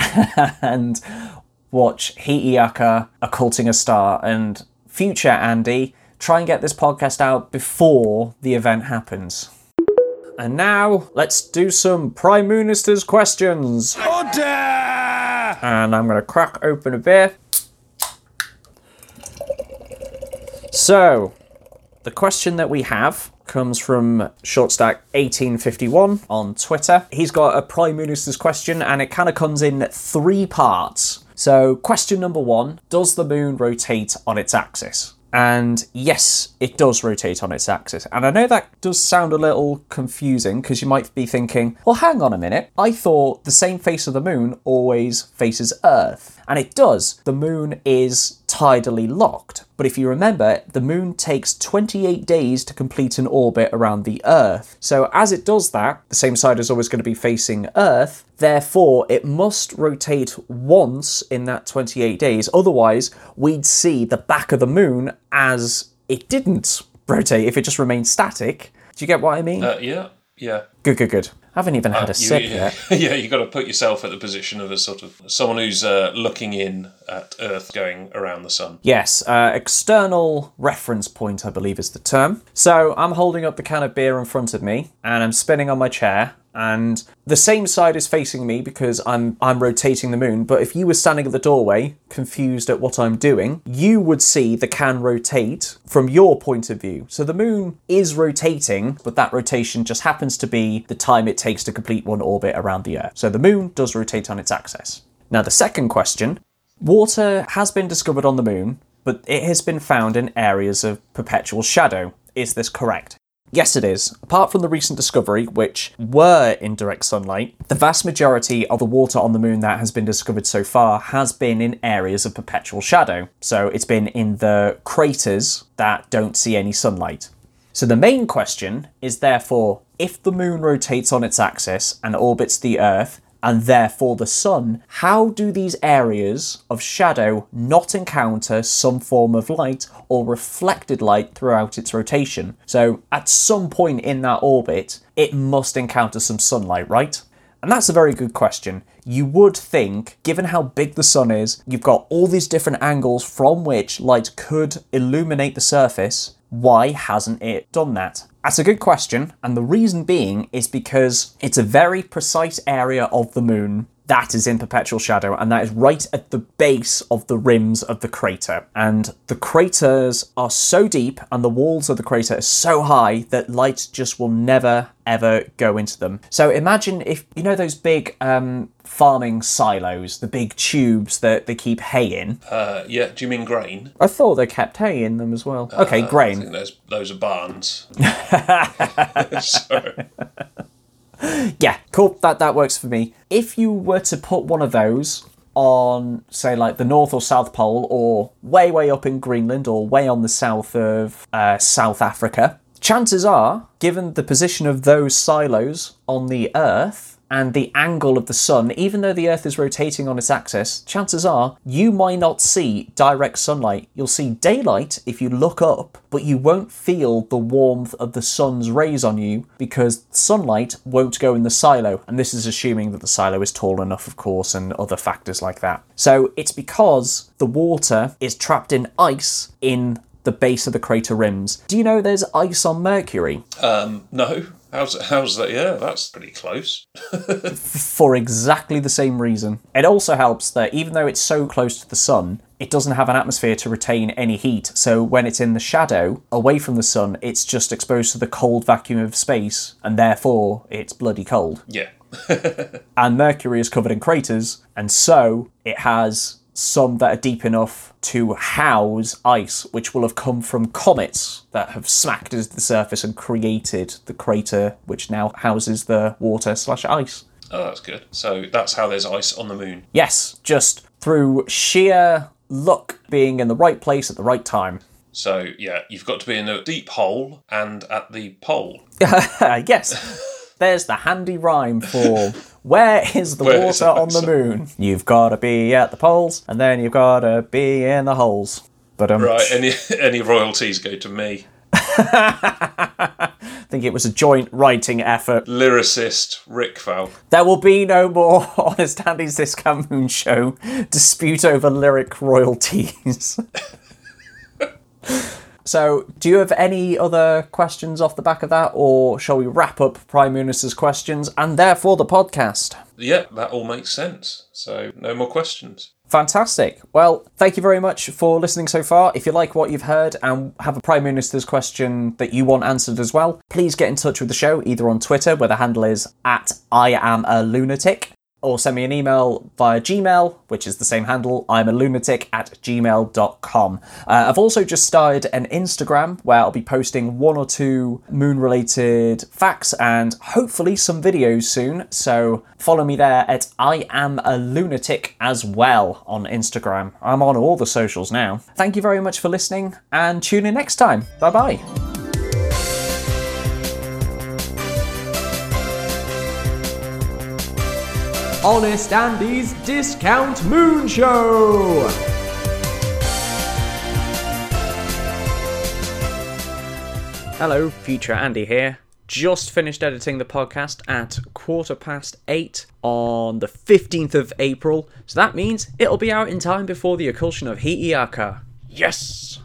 and watch Hi'iaka occulting a star. And future Andy, try and get this podcast out before the event happens. And now, let's do some Prime Minister's questions. Order! And I'm going to crack open a beer. So, the question that we have comes from Shortstack1851 on Twitter. He's got a Prime Minister's question and it kind of comes in three parts. So, question number one Does the moon rotate on its axis? And yes, it does rotate on its axis. And I know that does sound a little confusing because you might be thinking, well, hang on a minute. I thought the same face of the moon always faces Earth. And it does. The moon is tidally locked. But if you remember, the moon takes 28 days to complete an orbit around the Earth. So as it does that, the same side is always going to be facing Earth. Therefore, it must rotate once in that 28 days. Otherwise, we'd see the back of the moon as it didn't rotate if it just remained static. Do you get what I mean? Uh, yeah, yeah. good, good, good. I haven't even had a You- sip you- yet. yeah, you've got to put yourself at the position of a sort of someone who's uh, looking in at Earth going around the sun. Yes, uh, external reference point, I believe is the term. So I'm holding up the can of beer in front of me, and I'm spinning on my chair, and the same side is facing me because I'm I'm rotating the moon. But if you were standing at the doorway, confused at what I'm doing, you would see the can rotate from your point of view. So the moon is rotating, but that rotation just happens to be the time it takes to complete one orbit around the Earth. So the moon does rotate on its axis. Now the second question Water has been discovered on the moon, but it has been found in areas of perpetual shadow. Is this correct? Yes, it is. Apart from the recent discovery, which were in direct sunlight, the vast majority of the water on the moon that has been discovered so far has been in areas of perpetual shadow. So it's been in the craters that don't see any sunlight. So the main question is therefore if the moon rotates on its axis and orbits the Earth, and therefore the sun, how do these areas of shadow not encounter some form of light or reflected light throughout its rotation? So at some point in that orbit, it must encounter some sunlight, right? And that's a very good question. You would think, given how big the sun is, you've got all these different angles from which light could illuminate the surface. Why hasn't it done that? That's a good question, and the reason being is because it's a very precise area of the moon that is in perpetual shadow, and that is right at the base of the rims of the crater. And the craters are so deep, and the walls of the crater are so high that light just will never ever go into them. So imagine if you know those big um, farming silos, the big tubes that they keep hay in. Uh, yeah, do you mean grain? I thought they kept hay in them as well. Okay, Uh, I grain. think those those are barns. so, Yeah, cool. That that works for me. If you were to put one of those on, say, like the North or South Pole, or way way up in Greenland, or way on the south of uh, South Africa, chances are, given the position of those silos on the Earth and the angle of the sun, even though the Earth is rotating on its axis, chances are you might not see direct sunlight. You'll see daylight if you look up, but you won't feel the warmth of the sun's rays on you because sunlight won't go in the silo. And this is assuming that the silo is tall enough, of course, and other factors like that. So it's because the water is trapped in ice in the base of the crater rims. Do you know there's ice on Mercury? um, no. How's how's that? Yeah, that's pretty close. for exactly the same reason. It also helps that even though it's so close to the sun, it doesn't have an atmosphere to retain any heat. So when it's in the shadow, away from the sun, it's just exposed to the cold vacuum of space, and therefore it's bloody cold. Yeah. And Mercury is covered in craters, and so it has some that are deep enough to house ice, which will have come from comets that have smacked into the surface and created the crater, which now houses the water slash ice. Oh, that's good. So that's how there's ice on the moon. Yes, just through sheer luck being in the right place at the right time. So yeah, you've got to be in a deep hole and at the pole. yes, there's the handy rhyme for where is the Where is water the on the moon? You've got to be at the poles, and then you've got to be in the holes. But um, Right. Any any royalties go to me. I think it was a joint writing effort. Lyricist Rick Val. There will be no more Honest Andy's Discount Moon Show dispute over lyric royalties. So, do you have any other questions off the back of that, or shall we wrap up Prime Minister's questions and therefore the podcast? Yeah, that all makes sense. So no more questions. Fantastic. Well, thank you very much for listening so far. If you like what you've heard and have a Prime Minister's question that you want answered as well, please get in touch with the show either on Twitter, where the handle is at I am a lunatic, or send me an email via Gmail, which is the same handle, I'm a lunatic at gmail.com. Uh, I've also just started an Instagram where I'll be posting one or two moon related facts and hopefully some videos soon. So follow me there at I am a lunatic as well on Instagram. I'm on all the socials now. Thank you very much for listening and tune in next time. Bye bye. Honest Andy's Discount Moon Show! Hello, future Andy here. Just finished editing the podcast at quarter past eight on the 15th of April, so that means it'll be out in time before the occultion of Hi'iaka. Yes!